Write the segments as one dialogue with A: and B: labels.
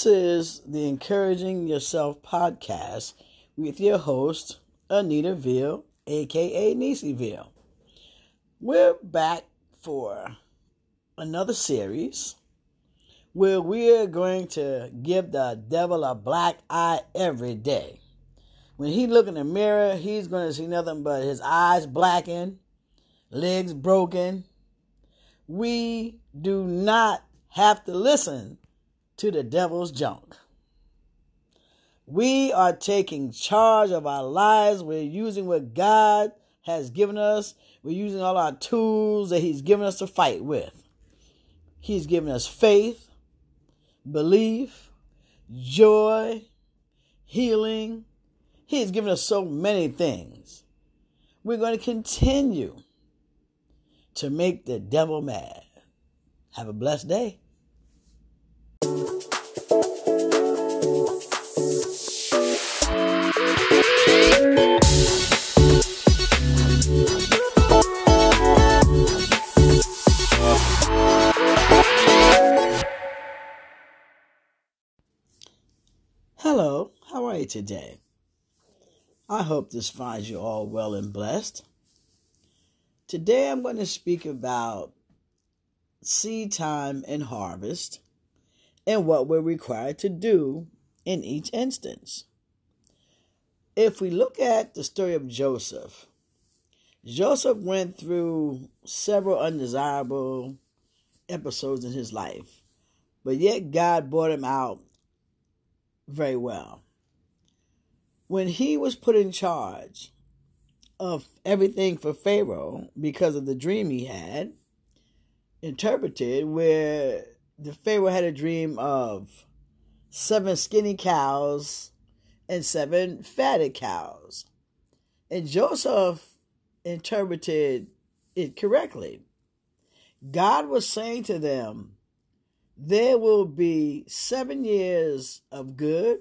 A: This is the Encouraging Yourself podcast with your host, Anita Veal, aka Nisiville. We're back for another series where we're going to give the devil a black eye every day. When he look in the mirror, he's going to see nothing but his eyes blackened, legs broken. We do not have to listen to the devil's junk. We are taking charge of our lives. We're using what God has given us. We're using all our tools that He's given us to fight with. He's given us faith, belief, joy, healing. He's given us so many things. We're going to continue to make the devil mad. Have a blessed day. Hello, how are you today? I hope this finds you all well and blessed. Today I'm going to speak about seed time and harvest and what we're required to do in each instance. If we look at the story of Joseph, Joseph went through several undesirable episodes in his life, but yet God brought him out very well. When he was put in charge of everything for Pharaoh because of the dream he had interpreted, where the Pharaoh had a dream of seven skinny cows and seven fatted cows. And Joseph interpreted it correctly. God was saying to them, There will be seven years of good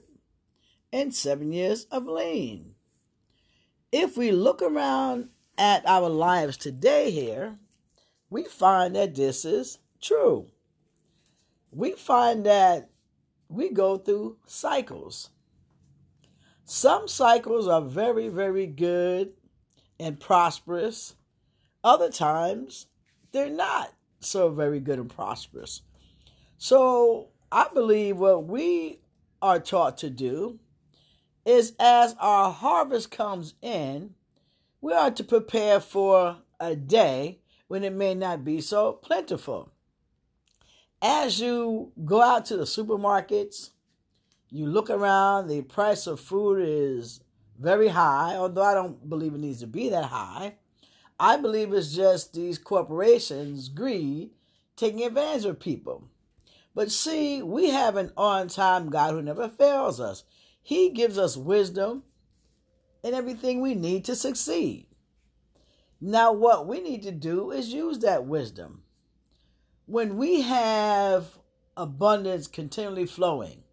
A: and seven years of lean. If we look around at our lives today here, we find that this is true we find that we go through cycles. Some cycles are very, very good and prosperous. Other times, they're not so very good and prosperous. So, I believe what we are taught to do is as our harvest comes in, we are to prepare for a day when it may not be so plentiful as you go out to the supermarkets, you look around, the price of food is very high, although I don't believe it needs to be that high. I believe it's just these corporations' greed taking advantage of people. But see, we have an on time God who never fails us. He gives us wisdom and everything we need to succeed. Now, what we need to do is use that wisdom when we have abundance continually flowing,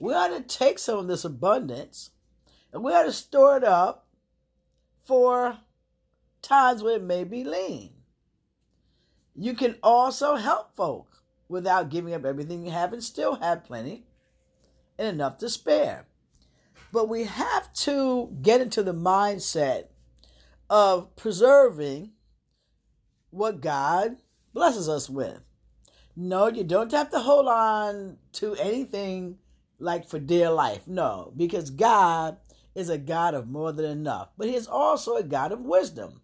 A: we ought to take some of this abundance and we ought to store it up for times where it may be lean. You can also help folk without giving up everything you have and still have plenty and enough to spare. But we have to get into the mindset of preserving what God blesses us with. No, you don't have to hold on to anything like for dear life. No, because God is a God of more than enough, but He is also a God of wisdom.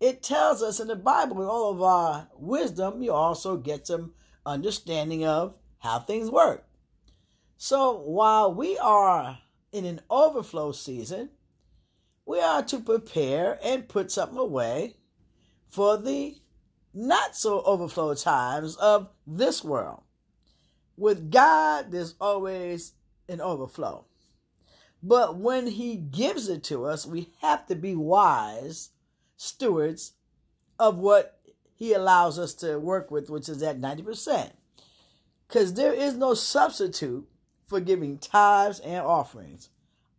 A: It tells us in the Bible, with all of our wisdom, you also get some understanding of how things work. So while we are in an overflow season, we are to prepare and put something away for the not so overflow times of this world. With God, there's always an overflow. But when He gives it to us, we have to be wise stewards of what He allows us to work with, which is at 90%. Because there is no substitute for giving tithes and offerings.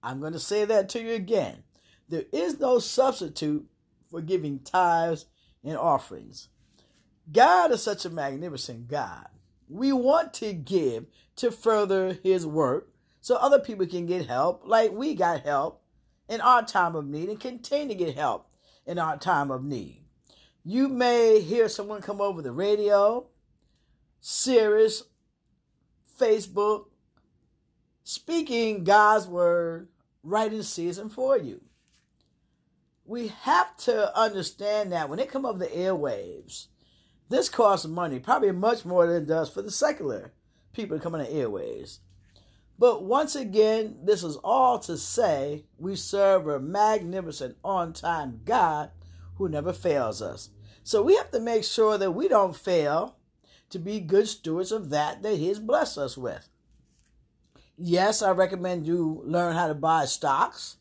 A: I'm going to say that to you again. There is no substitute for giving tithes and offerings. God is such a magnificent God. We want to give to further his work so other people can get help, like we got help in our time of need and continue to get help in our time of need. You may hear someone come over the radio, Sirius, Facebook, speaking God's word right in season for you. We have to understand that when it come over the airwaves, this costs money, probably much more than it does for the secular people coming to the airwaves. But once again, this is all to say we serve a magnificent on time God who never fails us. So we have to make sure that we don't fail to be good stewards of that that He has blessed us with. Yes, I recommend you learn how to buy stocks,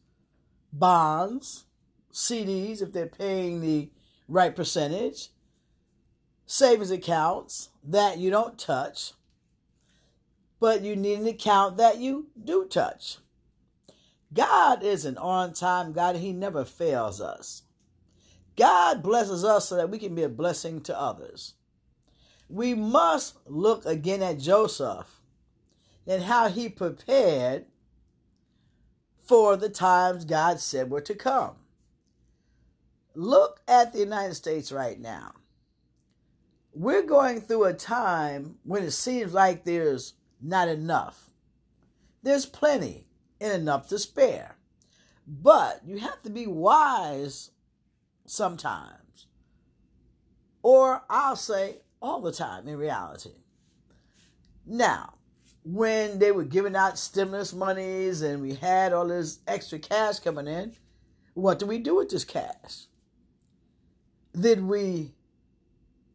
A: bonds, CDs if they're paying the right percentage, savings accounts that you don't touch, but you need an account that you do touch. God is an on time God, He never fails us. God blesses us so that we can be a blessing to others. We must look again at Joseph and how he prepared for the times God said were to come. Look at the United States right now. We're going through a time when it seems like there's not enough. There's plenty and enough to spare. But you have to be wise sometimes. Or I'll say all the time in reality. Now, when they were giving out stimulus monies and we had all this extra cash coming in, what do we do with this cash? Did we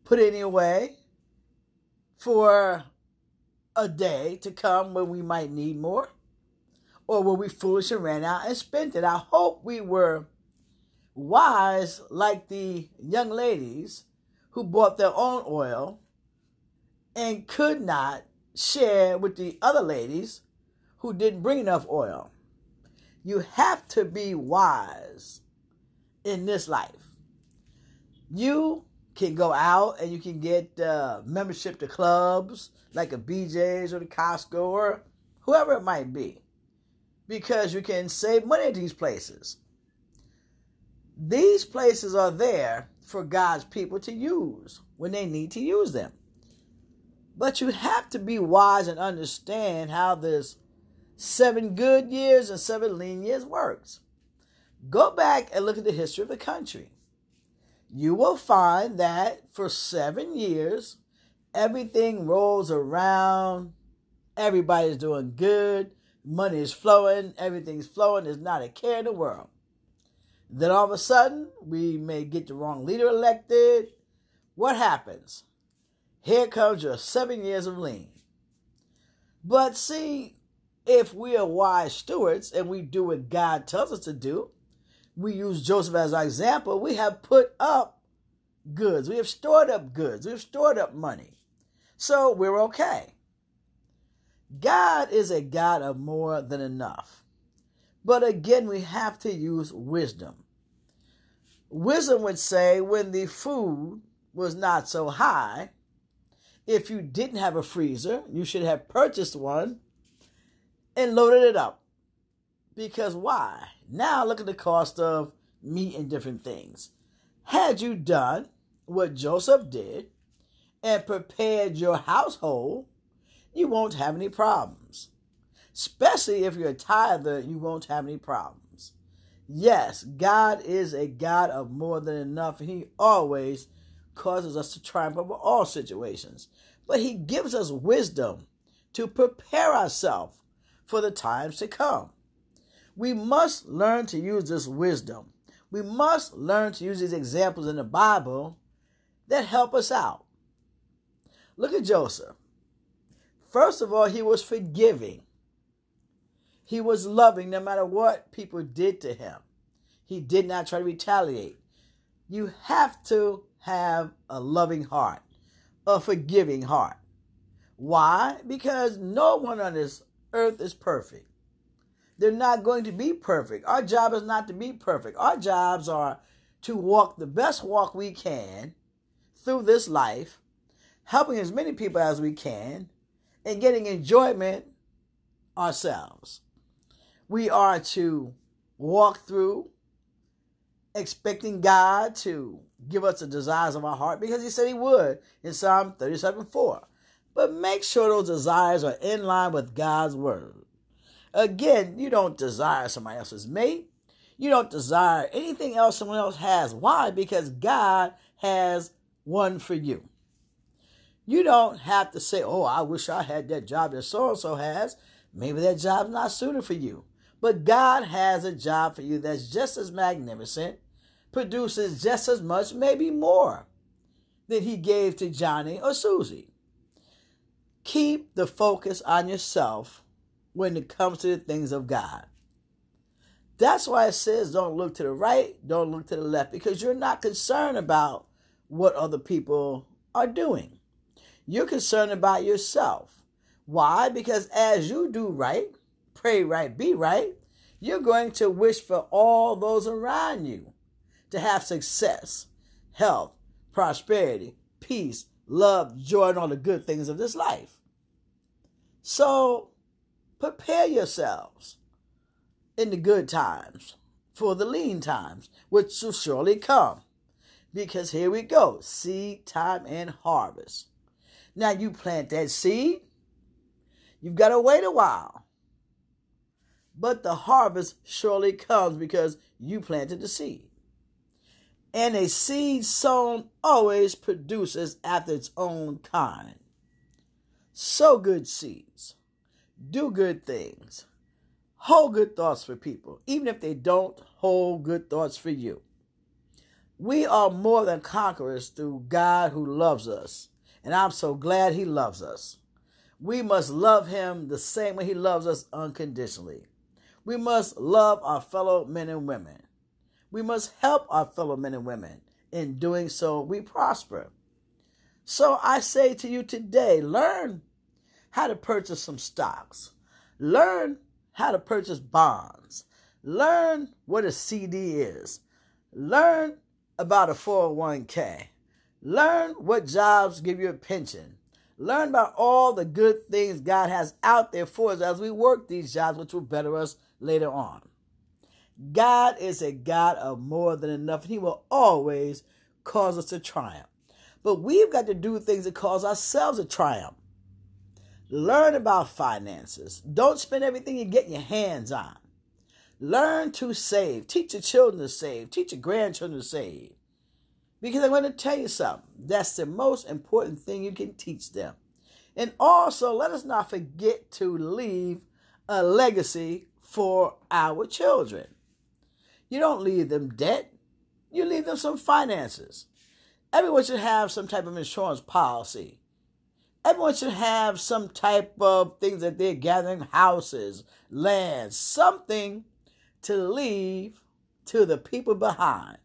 A: put any away for a day to come when we might need more? Or were we foolish and ran out and spent it? I hope we were wise like the young ladies who bought their own oil and could not share with the other ladies who didn't bring enough oil. You have to be wise in this life. You can go out and you can get uh, membership to clubs like a BJ's or the Costco or whoever it might be because you can save money at these places. These places are there for God's people to use when they need to use them. But you have to be wise and understand how this seven good years and seven lean years works. Go back and look at the history of the country. You will find that for seven years, everything rolls around, everybody's doing good, money is flowing, everything's flowing, there's not a care in the world. Then all of a sudden, we may get the wrong leader elected. What happens? Here comes your seven years of lean. But see, if we are wise stewards and we do what God tells us to do, we use Joseph as our example, we have put up goods. We have stored up goods. We have stored up money. So we're okay. God is a God of more than enough. But again, we have to use wisdom. Wisdom would say when the food was not so high, if you didn't have a freezer, you should have purchased one and loaded it up. Because why? Now look at the cost of meat and different things. Had you done what Joseph did and prepared your household, you won't have any problems. Especially if you're a tither, you won't have any problems. Yes, God is a God of more than enough, and He always causes us to triumph over all situations. But He gives us wisdom to prepare ourselves for the times to come. We must learn to use this wisdom. We must learn to use these examples in the Bible that help us out. Look at Joseph. First of all, he was forgiving. He was loving no matter what people did to him. He did not try to retaliate. You have to have a loving heart, a forgiving heart. Why? Because no one on this earth is perfect. They're not going to be perfect. Our job is not to be perfect. Our jobs are to walk the best walk we can through this life, helping as many people as we can, and getting enjoyment ourselves. We are to walk through expecting God to give us the desires of our heart because He said He would in Psalm 37 4. But make sure those desires are in line with God's word. Again, you don't desire somebody else's mate. You don't desire anything else someone else has. Why? Because God has one for you. You don't have to say, oh, I wish I had that job that so and so has. Maybe that job's not suited for you. But God has a job for you that's just as magnificent, produces just as much, maybe more, than He gave to Johnny or Susie. Keep the focus on yourself when it comes to the things of God. That's why it says don't look to the right, don't look to the left, because you're not concerned about what other people are doing. You're concerned about yourself. Why? Because as you do right, pray right, be right, you're going to wish for all those around you to have success, health, prosperity, peace, love, joy, and all the good things of this life. So prepare yourselves in the good times for the lean times, which will surely come. Because here we go seed time and harvest. Now you plant that seed, you've got to wait a while. But the harvest surely comes because you planted the seed. And a seed sown always produces after its own kind. So good seeds, do good things, hold good thoughts for people, even if they don't hold good thoughts for you. We are more than conquerors through God who loves us, and I'm so glad He loves us. We must love Him the same way He loves us unconditionally. We must love our fellow men and women. We must help our fellow men and women. In doing so, we prosper. So I say to you today learn how to purchase some stocks, learn how to purchase bonds, learn what a CD is, learn about a 401k. Learn what jobs give you a pension. Learn about all the good things God has out there for us as we work these jobs, which will better us later on. God is a God of more than enough, and He will always cause us to triumph. But we've got to do things that cause ourselves to triumph. Learn about finances. Don't spend everything you get your hands on. Learn to save. Teach your children to save. Teach your grandchildren to save. Because I'm going to tell you something. That's the most important thing you can teach them. And also, let us not forget to leave a legacy for our children. You don't leave them debt, you leave them some finances. Everyone should have some type of insurance policy. Everyone should have some type of things that they're gathering houses, land, something to leave to the people behind.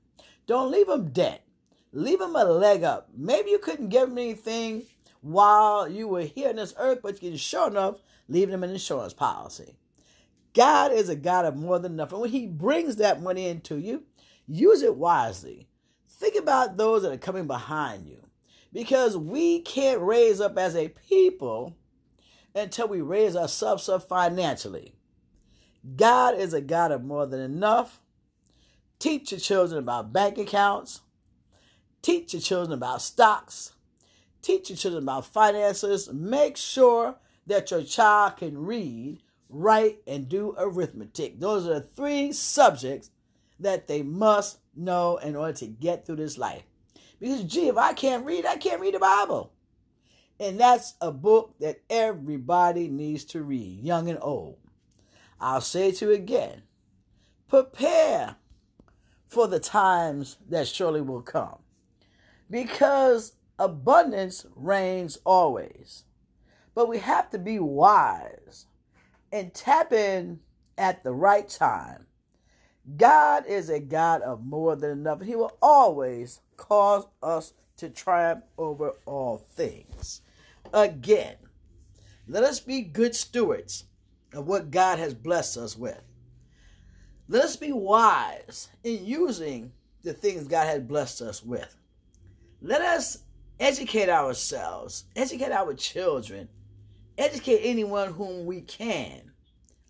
A: Don't leave them debt. Leave them a leg up. Maybe you couldn't give them anything while you were here on this earth, but you can sure enough leave them an insurance policy. God is a God of more than enough. And when He brings that money into you, use it wisely. Think about those that are coming behind you. Because we can't raise up as a people until we raise ourselves up financially. God is a God of more than enough. Teach your children about bank accounts. Teach your children about stocks. Teach your children about finances. Make sure that your child can read, write, and do arithmetic. Those are the three subjects that they must know in order to get through this life. Because, gee, if I can't read, I can't read the Bible. And that's a book that everybody needs to read, young and old. I'll say to you again prepare for the times that surely will come. Because abundance reigns always. But we have to be wise and tap in at the right time. God is a God of more than enough, and He will always cause us to triumph over all things. Again, let us be good stewards of what God has blessed us with. Let us be wise in using the things God has blessed us with. Let us educate ourselves, educate our children, educate anyone whom we can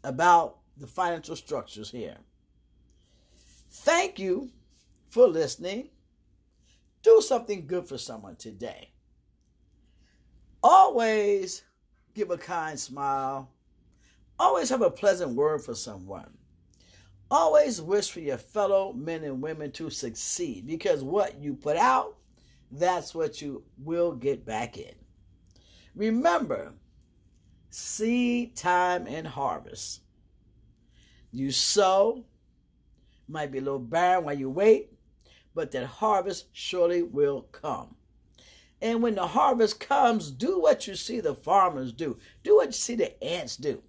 A: about the financial structures here. Thank you for listening. Do something good for someone today. Always give a kind smile. Always have a pleasant word for someone. Always wish for your fellow men and women to succeed because what you put out, that's what you will get back in. Remember, seed time and harvest. You sow, might be a little barren while you wait, but that harvest surely will come. And when the harvest comes, do what you see the farmers do. Do what you see the ants do.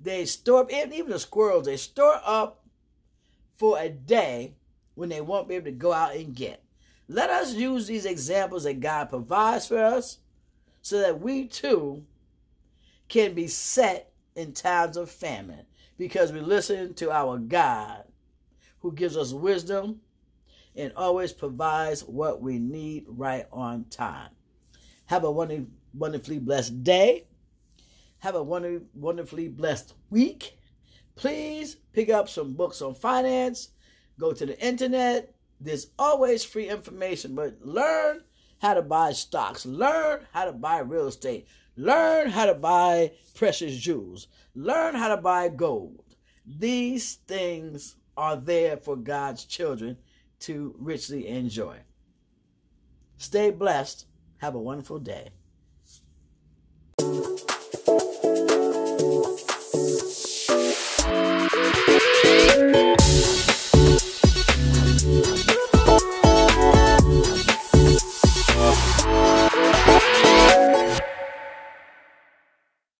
A: They store up, even the squirrels, they store up for a day when they won't be able to go out and get. Let us use these examples that God provides for us so that we too can be set in times of famine because we listen to our God who gives us wisdom and always provides what we need right on time. Have a wonderfully blessed day. Have a wonderfully blessed week. Please pick up some books on finance. Go to the internet. There's always free information, but learn how to buy stocks. Learn how to buy real estate. Learn how to buy precious jewels. Learn how to buy gold. These things are there for God's children to richly enjoy. Stay blessed. Have a wonderful day.